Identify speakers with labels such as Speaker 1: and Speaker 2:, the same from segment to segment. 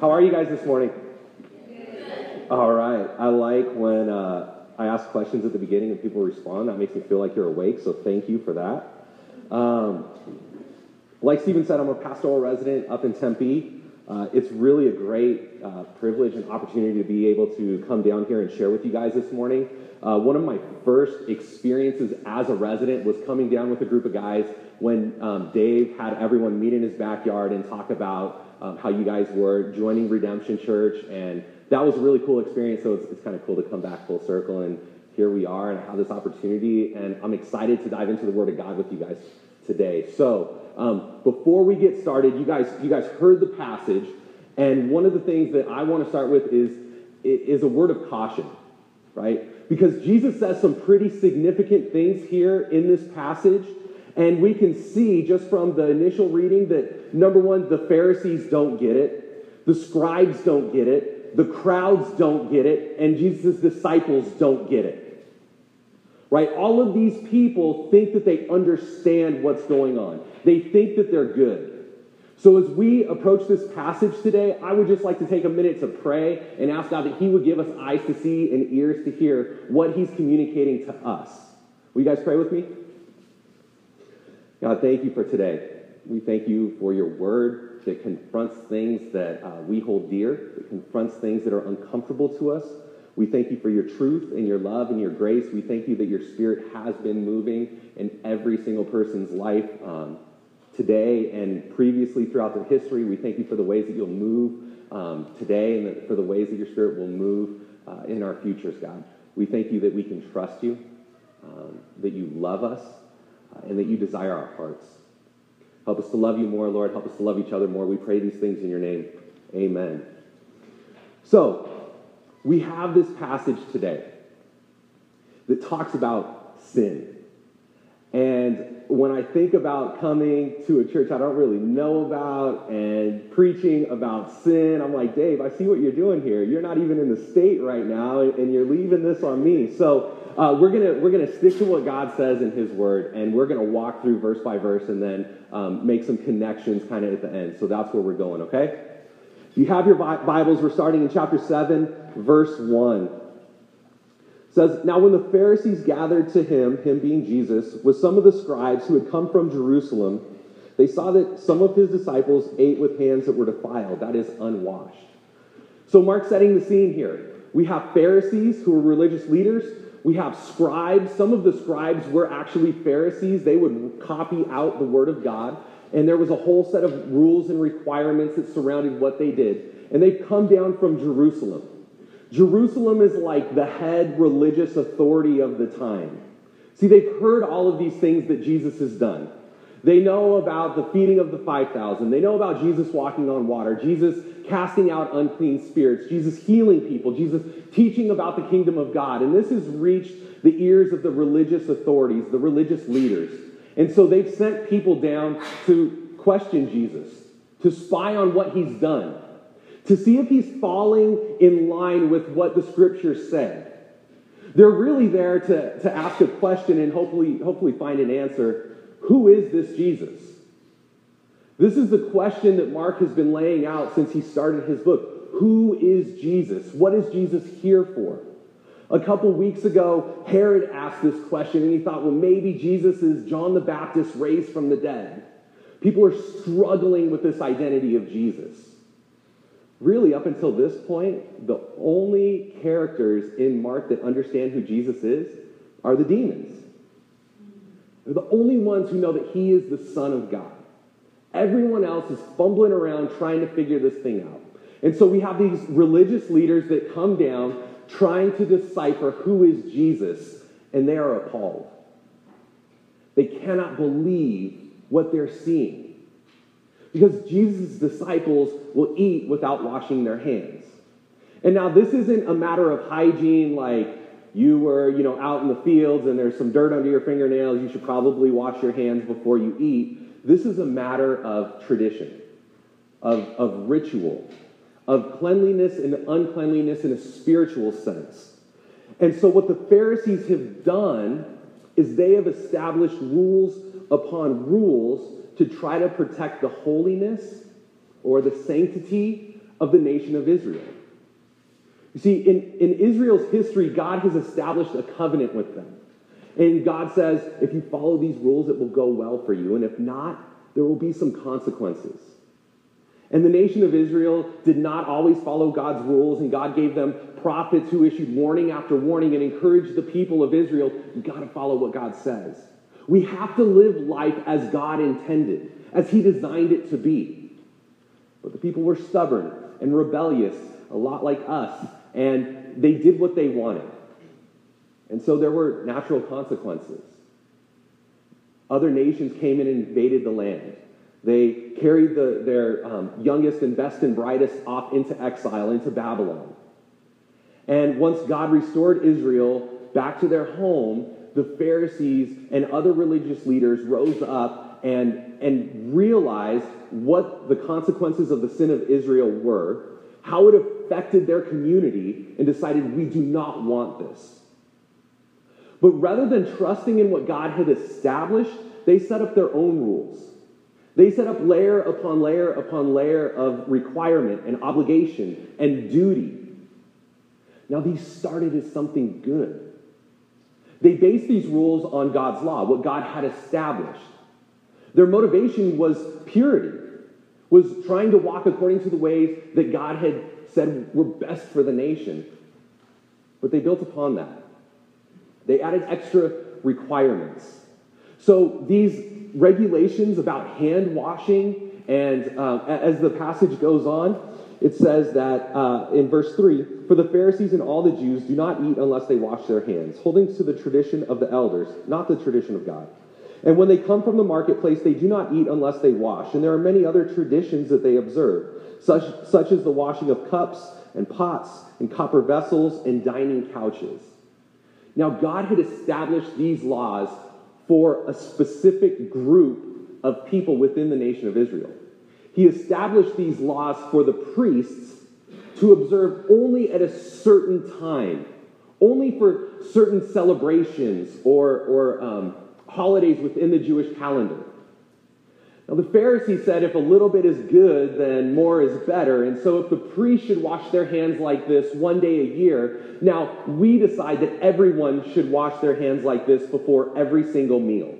Speaker 1: How are you guys this morning? All right. I like when uh, I ask questions at the beginning and people respond. That makes me feel like you're awake, so thank you for that. Um, like Stephen said, I'm a pastoral resident up in Tempe. Uh, it's really a great uh, privilege and opportunity to be able to come down here and share with you guys this morning. Uh, one of my first experiences as a resident was coming down with a group of guys when um, Dave had everyone meet in his backyard and talk about um, how you guys were joining Redemption Church. And that was a really cool experience. So it's, it's kind of cool to come back full circle. And here we are and have this opportunity. And I'm excited to dive into the Word of God with you guys today. So um, before we get started, you guys, you guys heard the passage. And one of the things that I want to start with is, is a word of caution, right? Because Jesus says some pretty significant things here in this passage and we can see just from the initial reading that number one, the Pharisees don't get it, the scribes don't get it, the crowds don't get it, and Jesus' disciples don't get it. Right? All of these people think that they understand what's going on, they think that they're good. So, as we approach this passage today, I would just like to take a minute to pray and ask God that He would give us eyes to see and ears to hear what He's communicating to us. Will you guys pray with me? God, thank you for today. We thank you for your word that confronts things that uh, we hold dear, that confronts things that are uncomfortable to us. We thank you for your truth and your love and your grace. We thank you that your spirit has been moving in every single person's life um, today and previously throughout their history. We thank you for the ways that you'll move um, today and for the ways that your spirit will move uh, in our futures, God. We thank you that we can trust you, um, that you love us, and that you desire our hearts. Help us to love you more, Lord. Help us to love each other more. We pray these things in your name. Amen. So, we have this passage today that talks about sin. And when I think about coming to a church I don't really know about and preaching about sin, I'm like, Dave, I see what you're doing here. You're not even in the state right now, and you're leaving this on me. So uh, we're gonna we're gonna stick to what God says in His Word, and we're gonna walk through verse by verse, and then um, make some connections kind of at the end. So that's where we're going. Okay. You have your Bibles, we're starting in chapter seven, verse one. It says, Now when the Pharisees gathered to him, him being Jesus, with some of the scribes who had come from Jerusalem, they saw that some of his disciples ate with hands that were defiled, that is, unwashed. So Mark's setting the scene here. We have Pharisees who are religious leaders we have scribes. Some of the scribes were actually Pharisees. They would copy out the word of God. And there was a whole set of rules and requirements that surrounded what they did. And they've come down from Jerusalem. Jerusalem is like the head religious authority of the time. See, they've heard all of these things that Jesus has done. They know about the feeding of the 5,000. They know about Jesus walking on water, Jesus casting out unclean spirits, Jesus healing people, Jesus teaching about the kingdom of God. And this has reached the ears of the religious authorities, the religious leaders. And so they've sent people down to question Jesus, to spy on what he's done, to see if he's falling in line with what the scriptures say. They're really there to, to ask a question and hopefully, hopefully find an answer. Who is this Jesus? This is the question that Mark has been laying out since he started his book. Who is Jesus? What is Jesus here for? A couple weeks ago, Herod asked this question and he thought, well, maybe Jesus is John the Baptist raised from the dead. People are struggling with this identity of Jesus. Really, up until this point, the only characters in Mark that understand who Jesus is are the demons. They're the only ones who know that he is the Son of God. Everyone else is fumbling around trying to figure this thing out. And so we have these religious leaders that come down trying to decipher who is Jesus, and they are appalled. They cannot believe what they're seeing. Because Jesus' disciples will eat without washing their hands. And now this isn't a matter of hygiene like you were, you know, out in the fields and there's some dirt under your fingernails, you should probably wash your hands before you eat. This is a matter of tradition, of, of ritual, of cleanliness and uncleanliness in a spiritual sense. And so, what the Pharisees have done is they have established rules upon rules to try to protect the holiness or the sanctity of the nation of Israel. You see, in, in Israel's history, God has established a covenant with them. And God says, if you follow these rules, it will go well for you. And if not, there will be some consequences. And the nation of Israel did not always follow God's rules, and God gave them prophets who issued warning after warning and encouraged the people of Israel you got to follow what God says. We have to live life as God intended, as He designed it to be. But the people were stubborn and rebellious, a lot like us, and they did what they wanted. And so there were natural consequences. Other nations came in and invaded the land. They carried the, their um, youngest and best and brightest off into exile, into Babylon. And once God restored Israel back to their home, the Pharisees and other religious leaders rose up and, and realized what the consequences of the sin of Israel were, how it affected their community, and decided we do not want this. But rather than trusting in what God had established, they set up their own rules. They set up layer upon layer upon layer of requirement and obligation and duty. Now, these started as something good. They based these rules on God's law, what God had established. Their motivation was purity, was trying to walk according to the ways that God had said were best for the nation. But they built upon that. They added extra requirements. So these regulations about hand washing, and uh, as the passage goes on, it says that uh, in verse 3 For the Pharisees and all the Jews do not eat unless they wash their hands, holding to the tradition of the elders, not the tradition of God. And when they come from the marketplace, they do not eat unless they wash. And there are many other traditions that they observe, such, such as the washing of cups and pots and copper vessels and dining couches. Now, God had established these laws for a specific group of people within the nation of Israel. He established these laws for the priests to observe only at a certain time, only for certain celebrations or, or um, holidays within the Jewish calendar. Now, the Pharisees said if a little bit is good, then more is better. And so, if the priests should wash their hands like this one day a year, now we decide that everyone should wash their hands like this before every single meal.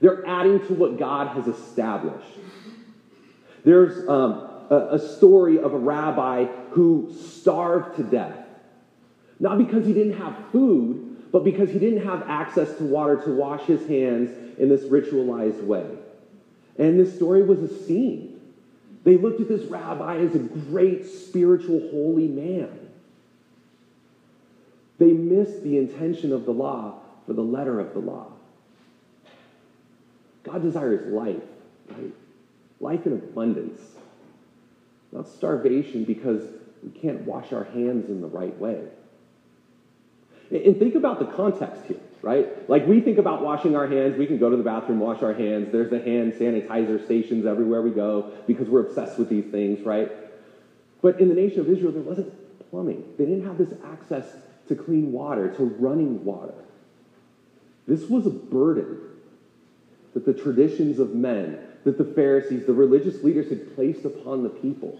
Speaker 1: They're adding to what God has established. There's um, a, a story of a rabbi who starved to death, not because he didn't have food, but because he didn't have access to water to wash his hands in this ritualized way. And this story was seen. They looked at this rabbi as a great spiritual holy man. They missed the intention of the law for the letter of the law. God desires life, right? Life in abundance, not starvation because we can't wash our hands in the right way. And think about the context here right? Like we think about washing our hands, we can go to the bathroom, wash our hands. There's the hand sanitizer stations everywhere we go because we're obsessed with these things, right? But in the nation of Israel, there wasn't plumbing. They didn't have this access to clean water, to running water. This was a burden that the traditions of men, that the Pharisees, the religious leaders had placed upon the people.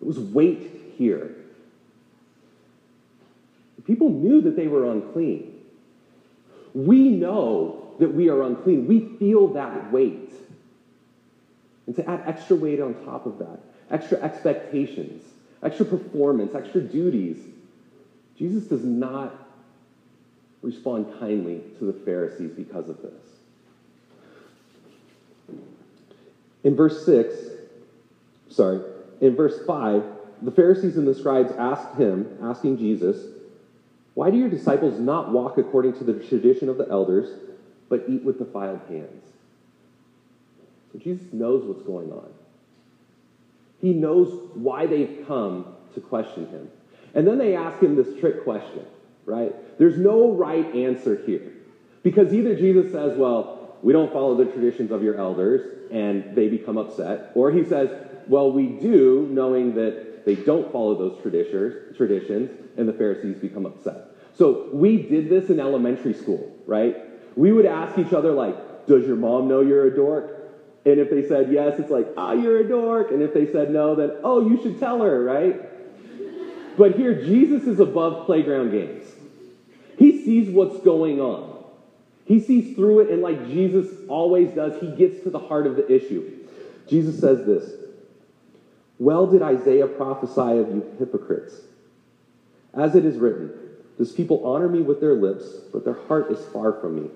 Speaker 1: It was weight here. The people knew that they were unclean. We know that we are unclean. We feel that weight. And to add extra weight on top of that, extra expectations, extra performance, extra duties, Jesus does not respond kindly to the Pharisees because of this. In verse 6, sorry, in verse 5, the Pharisees and the scribes asked him, asking Jesus, why do your disciples not walk according to the tradition of the elders, but eat with defiled hands? So Jesus knows what's going on. He knows why they've come to question him. And then they ask him this trick question, right? There's no right answer here. Because either Jesus says, well, we don't follow the traditions of your elders, and they become upset, or he says, well, we do, knowing that they don't follow those traditions, and the Pharisees become upset. So we did this in elementary school, right? We would ask each other, like, does your mom know you're a dork? And if they said yes, it's like, ah, oh, you're a dork. And if they said no, then, oh, you should tell her, right? But here, Jesus is above playground games. He sees what's going on. He sees through it, and like Jesus always does, he gets to the heart of the issue. Jesus says this Well did Isaiah prophesy of you hypocrites. As it is written, This people honor me with their lips, but their heart is far from me.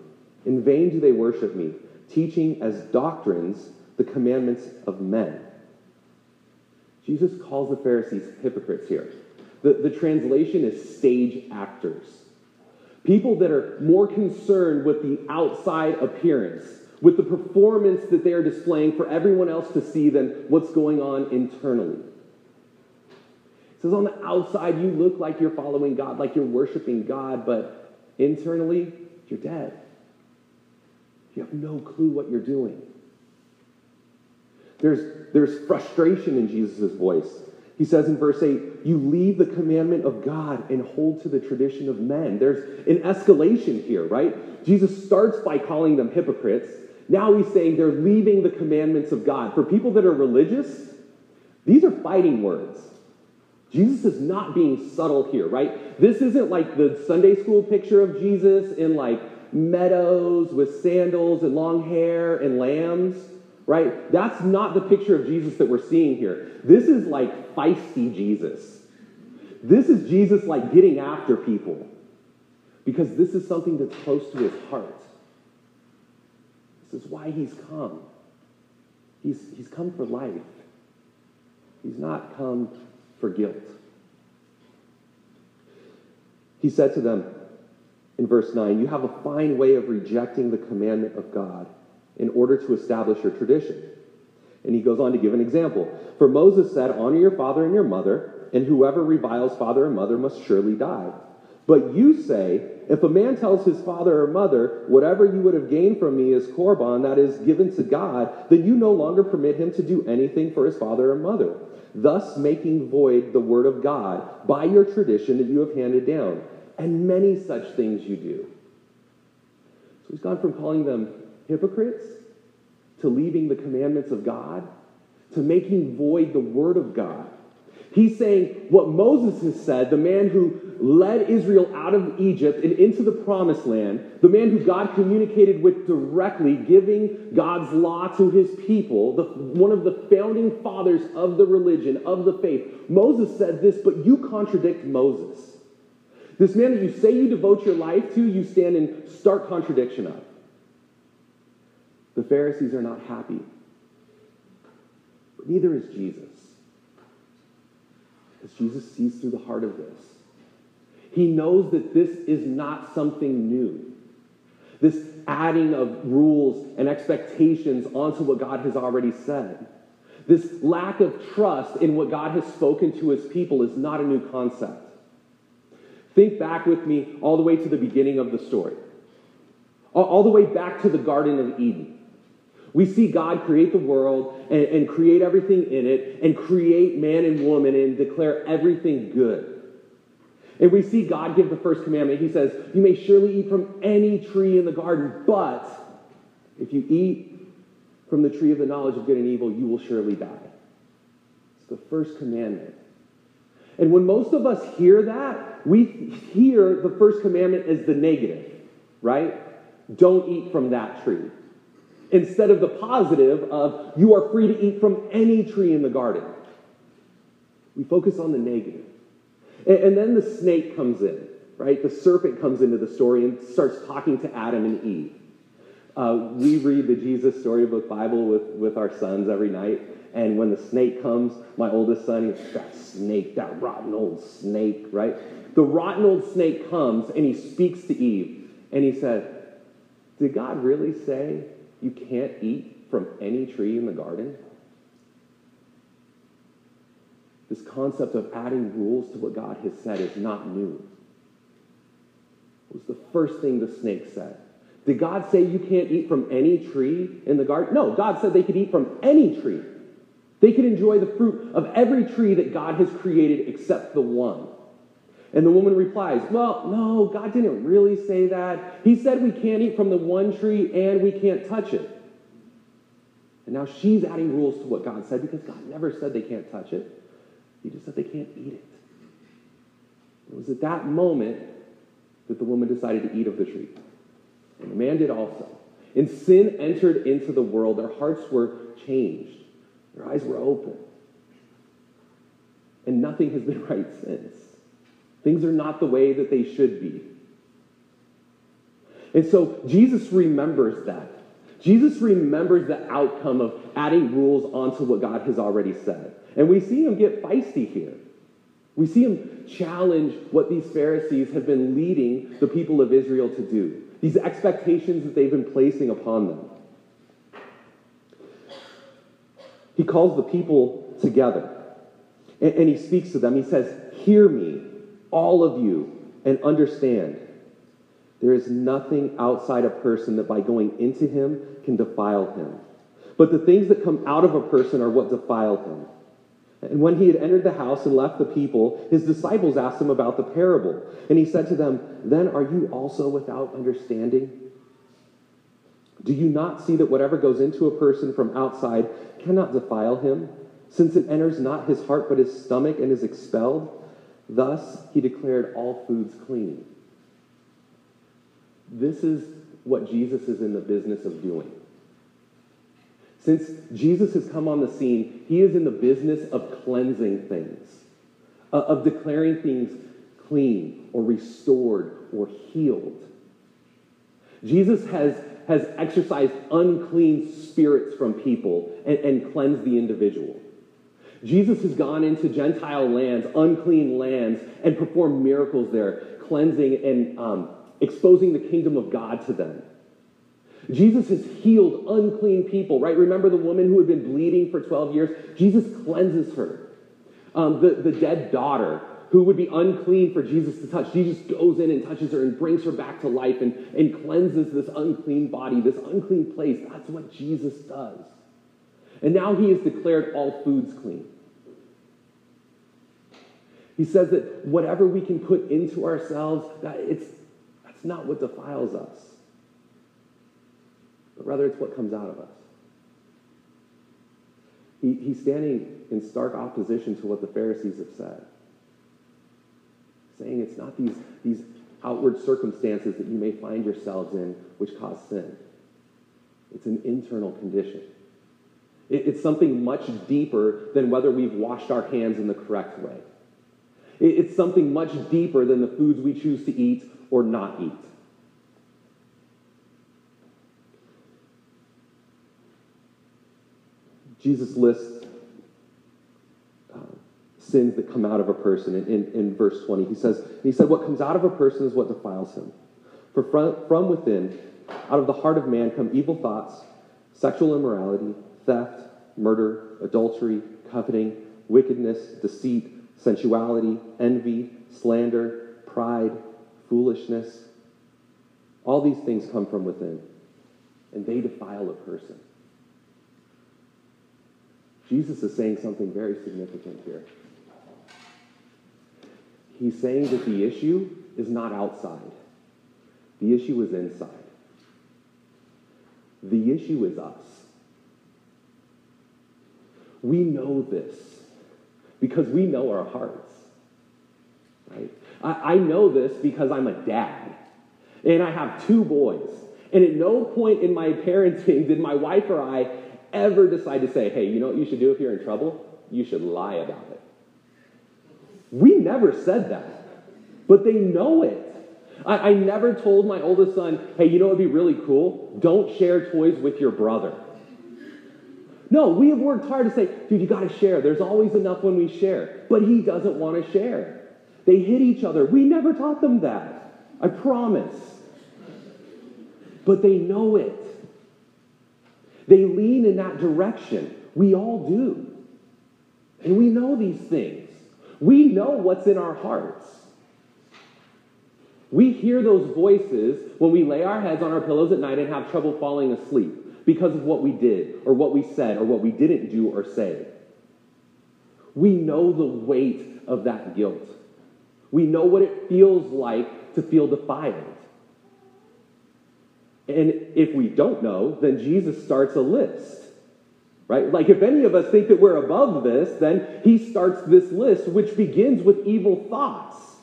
Speaker 1: In vain do they worship me, teaching as doctrines the commandments of men. Jesus calls the Pharisees hypocrites here. The, the translation is stage actors. People that are more concerned with the outside appearance, with the performance that they are displaying for everyone else to see than what's going on internally. It says on the outside, you look like you're following God, like you're worshiping God, but internally, you're dead. You have no clue what you're doing. There's, there's frustration in Jesus' voice. He says in verse 8, You leave the commandment of God and hold to the tradition of men. There's an escalation here, right? Jesus starts by calling them hypocrites. Now he's saying they're leaving the commandments of God. For people that are religious, these are fighting words. Jesus is not being subtle here, right? This isn't like the Sunday school picture of Jesus in like meadows with sandals and long hair and lambs right? That's not the picture of Jesus that we're seeing here. This is like feisty Jesus. This is Jesus like getting after people because this is something that's close to his heart. This is why he's come. He's, he's come for life. He's not come for guilt. He said to them in verse 9, You have a fine way of rejecting the commandment of God in order to establish your tradition. And he goes on to give an example. For Moses said, Honor your father and your mother, and whoever reviles father and mother must surely die. But you say, if a man tells his father or mother, whatever you would have gained from me is korban, that is given to God, then you no longer permit him to do anything for his father or mother, thus making void the word of God by your tradition that you have handed down. And many such things you do. So he's gone from calling them hypocrites, to leaving the commandments of God, to making void the word of God. He's saying what Moses has said, the man who led Israel out of Egypt and into the promised land, the man who God communicated with directly, giving God's law to his people, the, one of the founding fathers of the religion, of the faith. Moses said this, but you contradict Moses. This man that you say you devote your life to, you stand in stark contradiction of. The Pharisees are not happy. But neither is Jesus. Because Jesus sees through the heart of this. He knows that this is not something new. This adding of rules and expectations onto what God has already said. This lack of trust in what God has spoken to his people is not a new concept. Think back with me all the way to the beginning of the story, all the way back to the Garden of Eden. We see God create the world and, and, create everything in it and create man and woman and declare everything good. And we see God give the first commandment. He says, You may surely eat from any tree in the garden, but if you eat from the tree of the knowledge of good and evil, you will surely die. It's the first commandment. And when most of us hear that, we hear the first commandment as the negative, right? Don't eat from that tree instead of the positive of you are free to eat from any tree in the garden. We focus on the negative. And, and then the snake comes in, right? The serpent comes into the story and starts talking to Adam and Eve. Uh, we read the Jesus Storybook Bible with, with our sons every night. And when the snake comes, my oldest son, he's that snake, that rotten old snake, right? The rotten old snake comes and he speaks to Eve. And he said, Did God really say you can't eat from any tree in the garden? This concept of adding rules to what God has said is not new. It was the first thing the snake said. Did God say you can't eat from any tree in the garden? No, God said they could eat from any tree. They could enjoy the fruit of every tree that God has created except the one. And the woman replies, Well, no, God didn't really say that. He said we can't eat from the one tree and we can't touch it. And now she's adding rules to what God said because God never said they can't touch it. He just said they can't eat it. It was at that moment that the woman decided to eat of the tree. And the man did also. And sin entered into the world. Their hearts were changed, their eyes were open. And nothing has been right since. Things are not the way that they should be. And so Jesus remembers that. Jesus remembers the outcome of adding rules onto what God has already said. And we see him get feisty here. We see him challenge what these Pharisees have been leading the people of Israel to do, these expectations that they've been placing upon them. He calls the people together and, he speaks to them. He says, Hear me, all of you, and understand. There is nothing outside a person that by going into him can defile him. But the things that come out of a person are what defile him. And when he had entered the house and left the people, his disciples asked him about the parable. And he said to them, Then are you also without understanding? Do you not see that whatever goes into a person from outside cannot defile him, since it enters not his heart but his stomach and is expelled? Thus he declared all foods clean. This is what Jesus is in the business of doing. Since Jesus has come on the scene, he is in the business of cleansing things, uh, of declaring things clean or restored or healed. Jesus has, has exorcised unclean spirits from people and, and cleansed the individual. Jesus has gone into Gentile lands, unclean lands, and performed miracles there, cleansing and um, exposing the kingdom of God to them. Jesus has healed unclean people, right? Remember the woman who had been bleeding for 12 years? Jesus cleanses her. Um, the, the dead daughter who would be unclean for Jesus to touch, Jesus goes in and touches her and brings her back to life and, and cleanses this unclean body, this unclean place. That's what Jesus does. And now he has declared all foods clean. He says that whatever we can put into ourselves, that it's, that's not what defiles us but rather it's what comes out of us. He, he's standing in stark opposition to what the Pharisees have said, saying it's not these, these outward circumstances that you may find yourselves in which cause sin. It's an internal condition. It, it's something much deeper than whether we've washed our hands in the correct way. It, it's something much deeper than the foods we choose to eat or not eat. Jesus lists uh, sins that come out of a person in, in, in, verse 20. He says, he said, what comes out of a person is what defiles him. For from, from within, out of the heart of man come evil thoughts, sexual immorality, theft, murder, adultery, coveting, wickedness, deceit, sensuality, envy, slander, pride, foolishness. All these things come from within, and they defile a person. Jesus is saying something very significant here. He's saying that the issue is not outside, the issue is inside. The issue is us. We know this because we know our hearts. Right? I, I know this because I'm a dad and I have two boys. And at no point in my parenting did my wife or I ever decide to say, hey, you know what you should do if you're in trouble? You should lie about it. We never said that, but they know it. I, I never told my oldest son, hey, you know what would be really cool? Don't share toys with your brother. No, we have worked hard to say, dude, you got to share. There's always enough when we share. But he doesn't want to share. They hit each other. We never taught them that. I promise. But they know it. They lean in that direction. We all do. And we know these things. We know what's in our hearts. We hear those voices when we lay our heads on our pillows at night and have trouble falling asleep because of what we did or what we said or what we didn't do or say. We know the weight of that guilt. We know what it feels like to feel defiled. And if we don't know, then Jesus starts a list. right? Like if any of us think that we're above this, then he starts this list, which begins with evil thoughts.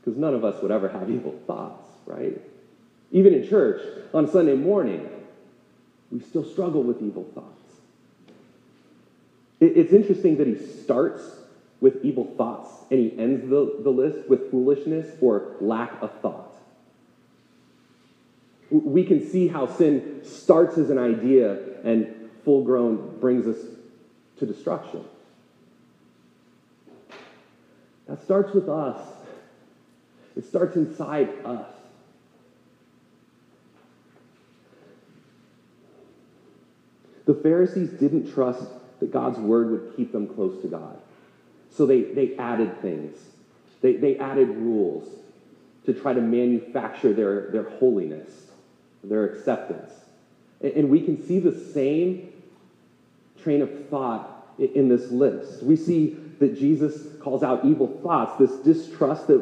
Speaker 1: Because none of us would ever have evil thoughts, right? Even in church on Sunday morning, we still struggle with evil thoughts. It's interesting that he starts with evil thoughts and he ends the, the list with foolishness or lack of thought. We can see how sin starts as an idea and full grown brings us to destruction. That starts with us. It starts inside us. The Pharisees didn't trust that God's word would keep them close to God. So they, they added things, they, they added rules to try to manufacture their, their holiness, their acceptance. And, and we can see the same train of thought in, this list. We see that Jesus calls out evil thoughts, this distrust that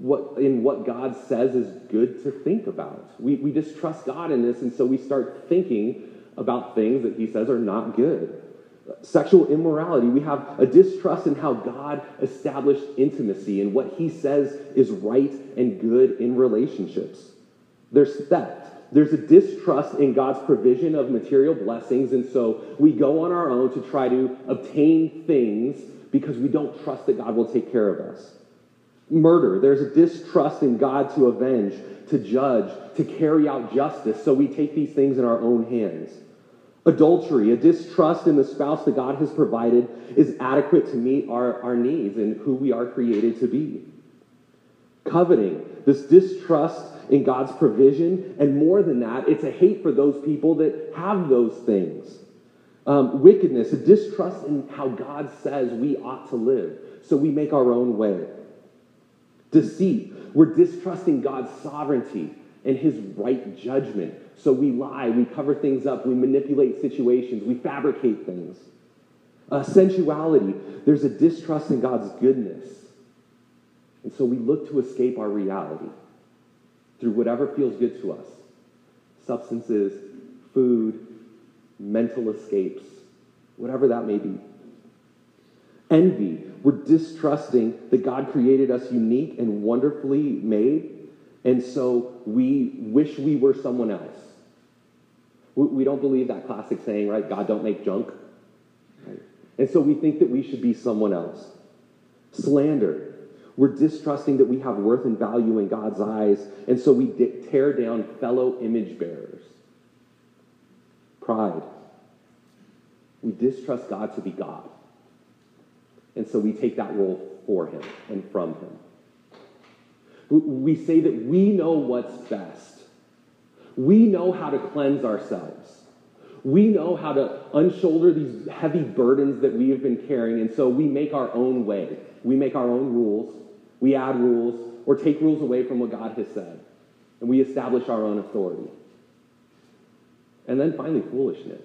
Speaker 1: what, in what God says is good to think about. We, we distrust God in this, and so we start thinking about things that he says are not good. Sexual immorality, we have a distrust in how God established intimacy and what he says is right and good in relationships. There's theft. There's a distrust in God's provision of material blessings, and so we go on our own to try to obtain things because we don't trust that God will take care of us. Murder, there's a distrust in God to avenge, to judge, to carry out justice, so we take these things in our own hands. Adultery, a distrust in the spouse that God has provided, is adequate to meet our, our needs and who we are created to be. Coveting, this distrust in God's provision, and more than that, it's a hate for those people that have those things. Um, wickedness, a distrust in how God says we ought to live, so we make our own way. Deceit, we're distrusting God's sovereignty and his right judgment. So we lie, we cover things up, we manipulate situations, we fabricate things. Uh, sensuality, there's a distrust in God's goodness. And so we look to escape our reality through whatever feels good to us substances, food, mental escapes, whatever that may be. Envy, we're distrusting that God created us unique and wonderfully made and so we wish we were someone else. We, don't believe that classic saying, right? God don't make junk. Right? And so we think that we should be someone else. Slander. We're distrusting that we have worth and value in God's eyes. And so we tear down fellow image bearers. Pride. We distrust God to be God. And so we take that role for him and from him. We say that we know what's best. We know how to cleanse ourselves. We know how to unshoulder these heavy burdens that we have been carrying, and so we make our own way. We make our own rules. We add rules or take rules away from what God has said, and we establish our own authority. And then finally, foolishness.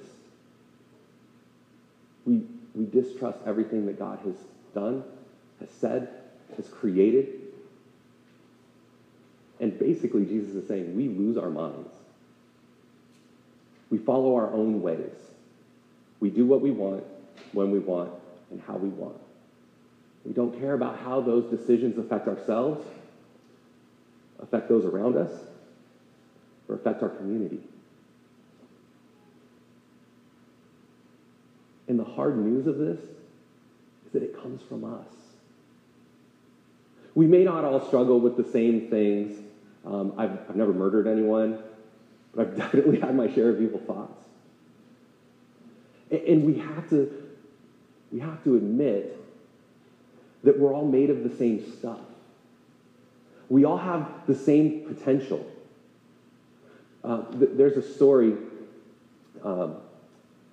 Speaker 1: We, we distrust everything that God has done, has said, has created, and basically, Jesus is saying we lose our minds. We follow our own ways. We do what we want, when we want, and how we want. We don't care about how those decisions affect ourselves, affect those around us, or affect our community. And the hard news of this is that it comes from us. We may not all struggle with the same things um, I've, I've never murdered anyone, but I've definitely had my share of evil thoughts. And, and we have to, we have to admit that we're all made of the same stuff. We all have the same potential. Uh, th- there's a story um,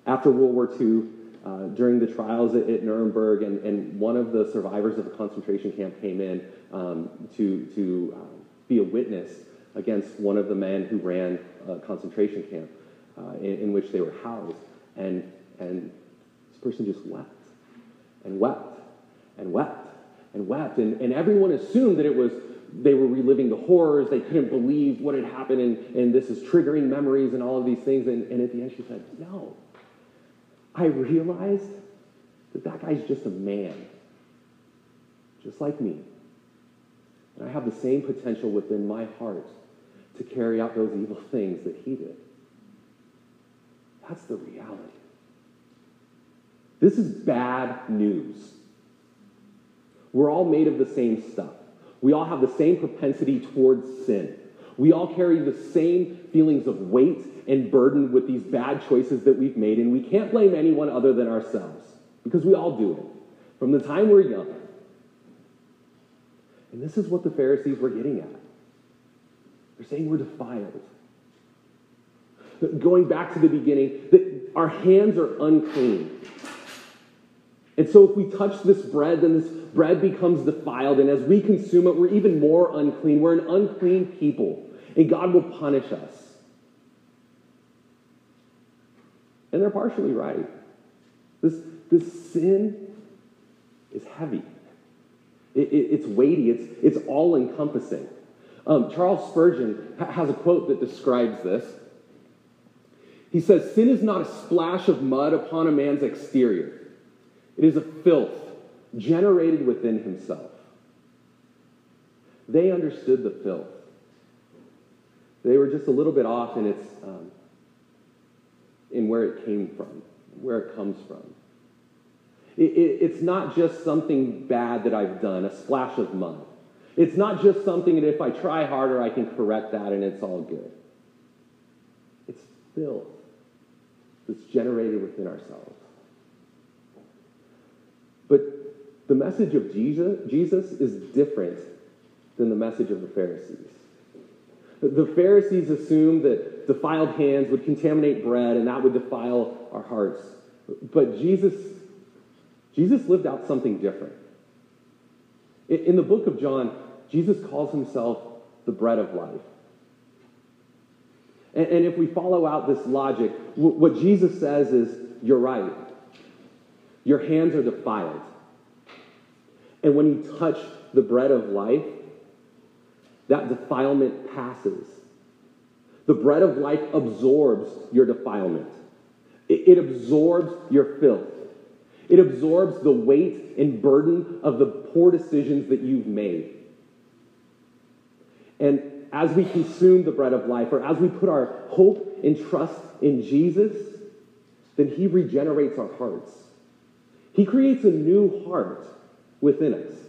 Speaker 1: after World War II, uh, during the trials at, at Nuremberg, and, and, one of the survivors of the concentration camp came in um, to, to um, be a witness against one of the men who ran a concentration camp uh, in, in, which they were housed. And, and this person just wept and wept and wept and wept. And, and everyone assumed that it was they were reliving the horrors. They couldn't believe what had happened, and, and this is triggering memories and all of these things. And, and at the end, she said, No, I realized that that guy's just a man, just like me. And I have the same potential within my heart to carry out those evil things that he did. That's the reality. This is bad news. We're all made of the same stuff. We all have the same propensity towards sin. We all carry the same feelings of weight and burden with these bad choices that we've made, and we can't blame anyone other than ourselves because we all do it from the time we're young. And this is what the Pharisees were getting at. They're saying we're defiled. Going back to the beginning, that our hands are unclean. And so if we touch this bread, then this bread becomes defiled. And as we consume it, we're even more unclean. We're an unclean people. And God will punish us. And they're partially right. This, this sin is heavy. It, it, it's weighty. It's, it's all encompassing. Um, Charles Spurgeon ha- has a quote that describes this. He says, Sin is not a splash of mud upon a man's exterior, it is a filth generated within himself. They understood the filth. They were just a little bit off in its um, in where it came from, where it comes from. It, it, it's not just something bad that I've done, a splash of mud. It's not just something that if I try harder, I can correct that and it's all good. It's filth that's generated within ourselves. But the message of Jesus, Jesus is different than the message of the Pharisees. The Pharisees assumed that defiled hands would contaminate bread and that would defile our hearts. But Jesus, Jesus lived out something different. In the book of John, Jesus calls himself the bread of life. And, if we follow out this logic, what Jesus says is, You're right. Your hands are defiled. And when you touch the bread of life, that defilement passes. The bread of life absorbs your defilement, it, it absorbs your filth, it absorbs the weight and burden of the poor decisions that you've made. And as we consume the bread of life, or as we put our hope and trust in Jesus, then He regenerates our hearts. He creates a new heart within us.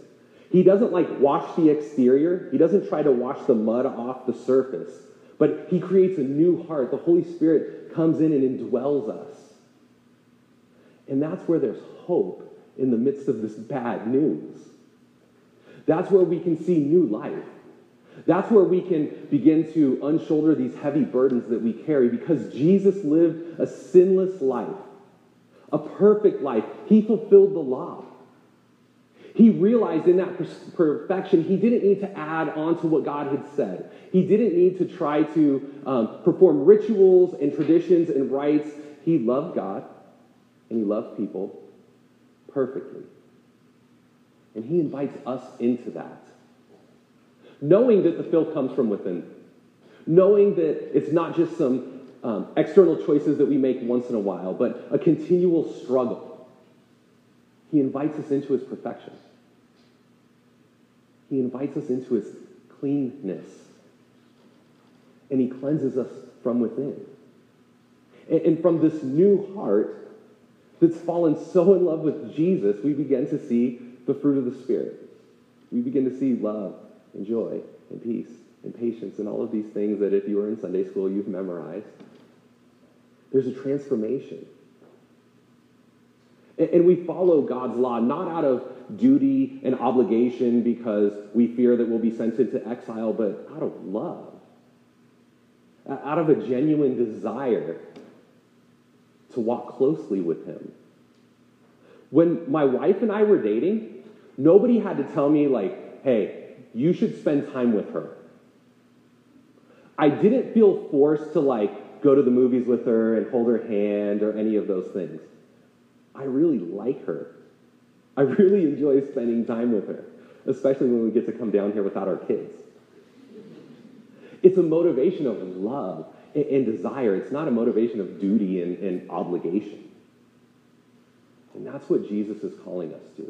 Speaker 1: He doesn't like wash the exterior, He doesn't try to wash the mud off the surface, but He creates a new heart. The Holy Spirit comes in and indwells us. And that's where there's hope in the midst of this bad news. That's where we can see new life. That's where we can begin to unshoulder these heavy burdens that we carry because Jesus lived a sinless life, a perfect life. He fulfilled the law. He realized in that perfection, he didn't need to add on to what God had said. He didn't need to try to um, perform rituals and traditions and rites. He loved God and he loved people perfectly. And he invites us into that knowing that the filth comes from within, knowing that it's not just some um, external choices that we make once in a while, but a continual struggle. He invites us into his perfection. He invites us into his cleanness. And he cleanses us from within. And, and from this new heart that's fallen so in love with Jesus, we begin to see the fruit of the Spirit. We begin to see love and joy and peace and patience and all of these things that if you were in Sunday school, you've memorized. There's a transformation. And we follow God's law not out of duty and obligation because we fear that we'll be sent into exile, but out of love, out of a genuine desire to walk closely with Him. When my wife and I were dating, nobody had to tell me, like, hey, you should spend time with her. I didn't feel forced to like go to the movies with her and hold her hand or any of those things. I really like her. I really enjoy spending time with her, especially when we get to come down here without our kids. It's a motivation of love and, desire. It's not a motivation of duty and, and obligation. And that's what Jesus is calling us to.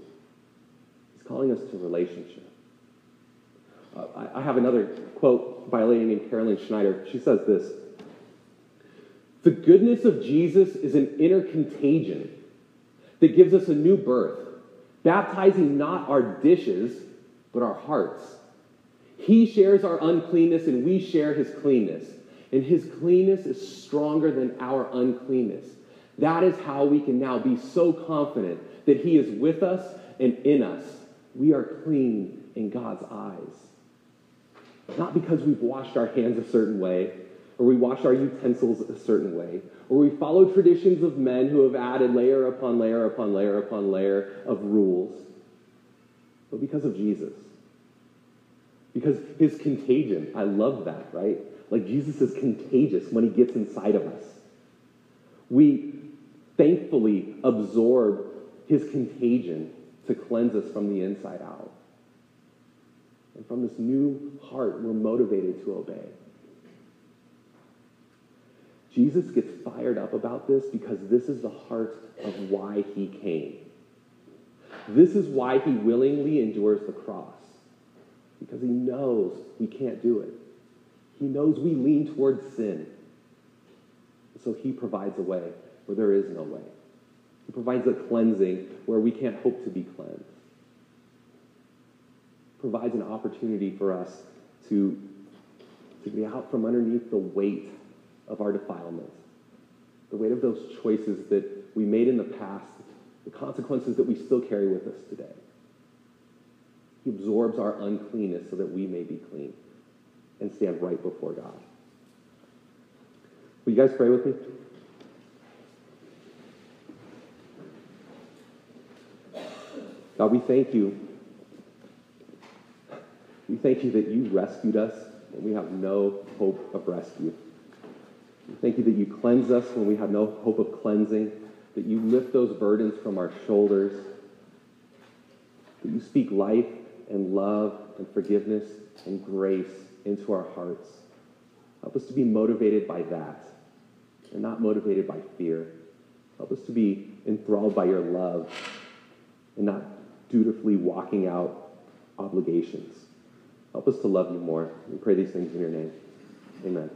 Speaker 1: He's calling us to relationship. Uh, I, I have another quote by a lady named Carolyn Schneider. She says this The goodness of Jesus is an inner contagion that gives us a new birth, baptizing not our dishes, but our hearts. He shares our uncleanness and we share his cleanness. And his cleanness is stronger than our uncleanness. That is how we can now be so confident that he is with us and in us. We are clean in God's eyes. Not because we've washed our hands a certain way, or we wash our utensils a certain way, or we follow traditions of men who have added layer upon layer upon layer upon layer of rules, but because of Jesus. Because his contagion, I love that, right? Like Jesus is contagious when he gets inside of us. We thankfully absorb his contagion to cleanse us from the inside out. And from this new heart, we're motivated to obey. Jesus gets fired up about this because this is the heart of why he came. This is why he willingly endures the cross because he knows we can't do it. He knows we lean towards sin. So he provides a way where there is no way. He provides a cleansing where we can't hope to be cleansed. Provides an opportunity for us to, to be out from underneath the weight of our defilements, the weight of those choices that we made in the past, the consequences that we still carry with us today. He absorbs our uncleanness so that we may be clean and stand right before God. Will you guys pray with me? God, we thank you. We thank you that you rescued us and we have no hope of rescue. Thank you that you cleanse us when we have no hope of cleansing, that you lift those burdens from our shoulders, that you speak life and love and forgiveness and grace into our hearts. Help us to be motivated by that and not motivated by fear. Help us to be enthralled by your love and not dutifully walking out obligations. Help us to love you more. We pray these things in your name. Amen.